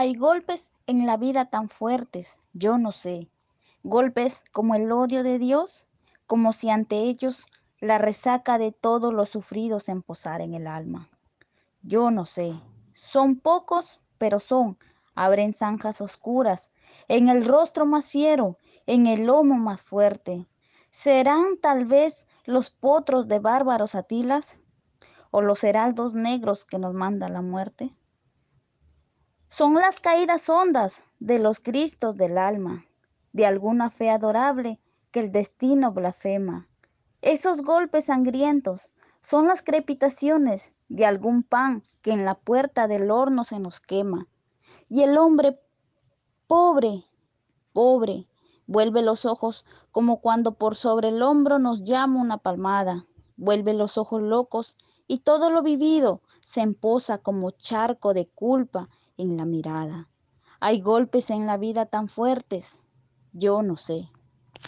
Hay golpes en la vida tan fuertes, yo no sé. Golpes como el odio de Dios, como si ante ellos la resaca de todos los sufridos posar en el alma. Yo no sé. Son pocos, pero son. Abren zanjas oscuras, en el rostro más fiero, en el lomo más fuerte. ¿Serán tal vez los potros de bárbaros atilas o los heraldos negros que nos manda la muerte? Son las caídas hondas de los Cristos del alma, de alguna fe adorable que el destino blasfema. Esos golpes sangrientos son las crepitaciones de algún pan que en la puerta del horno se nos quema. Y el hombre pobre, pobre, vuelve los ojos como cuando por sobre el hombro nos llama una palmada. Vuelve los ojos locos y todo lo vivido se emposa como charco de culpa en la mirada. Hay golpes en la vida tan fuertes, yo no sé.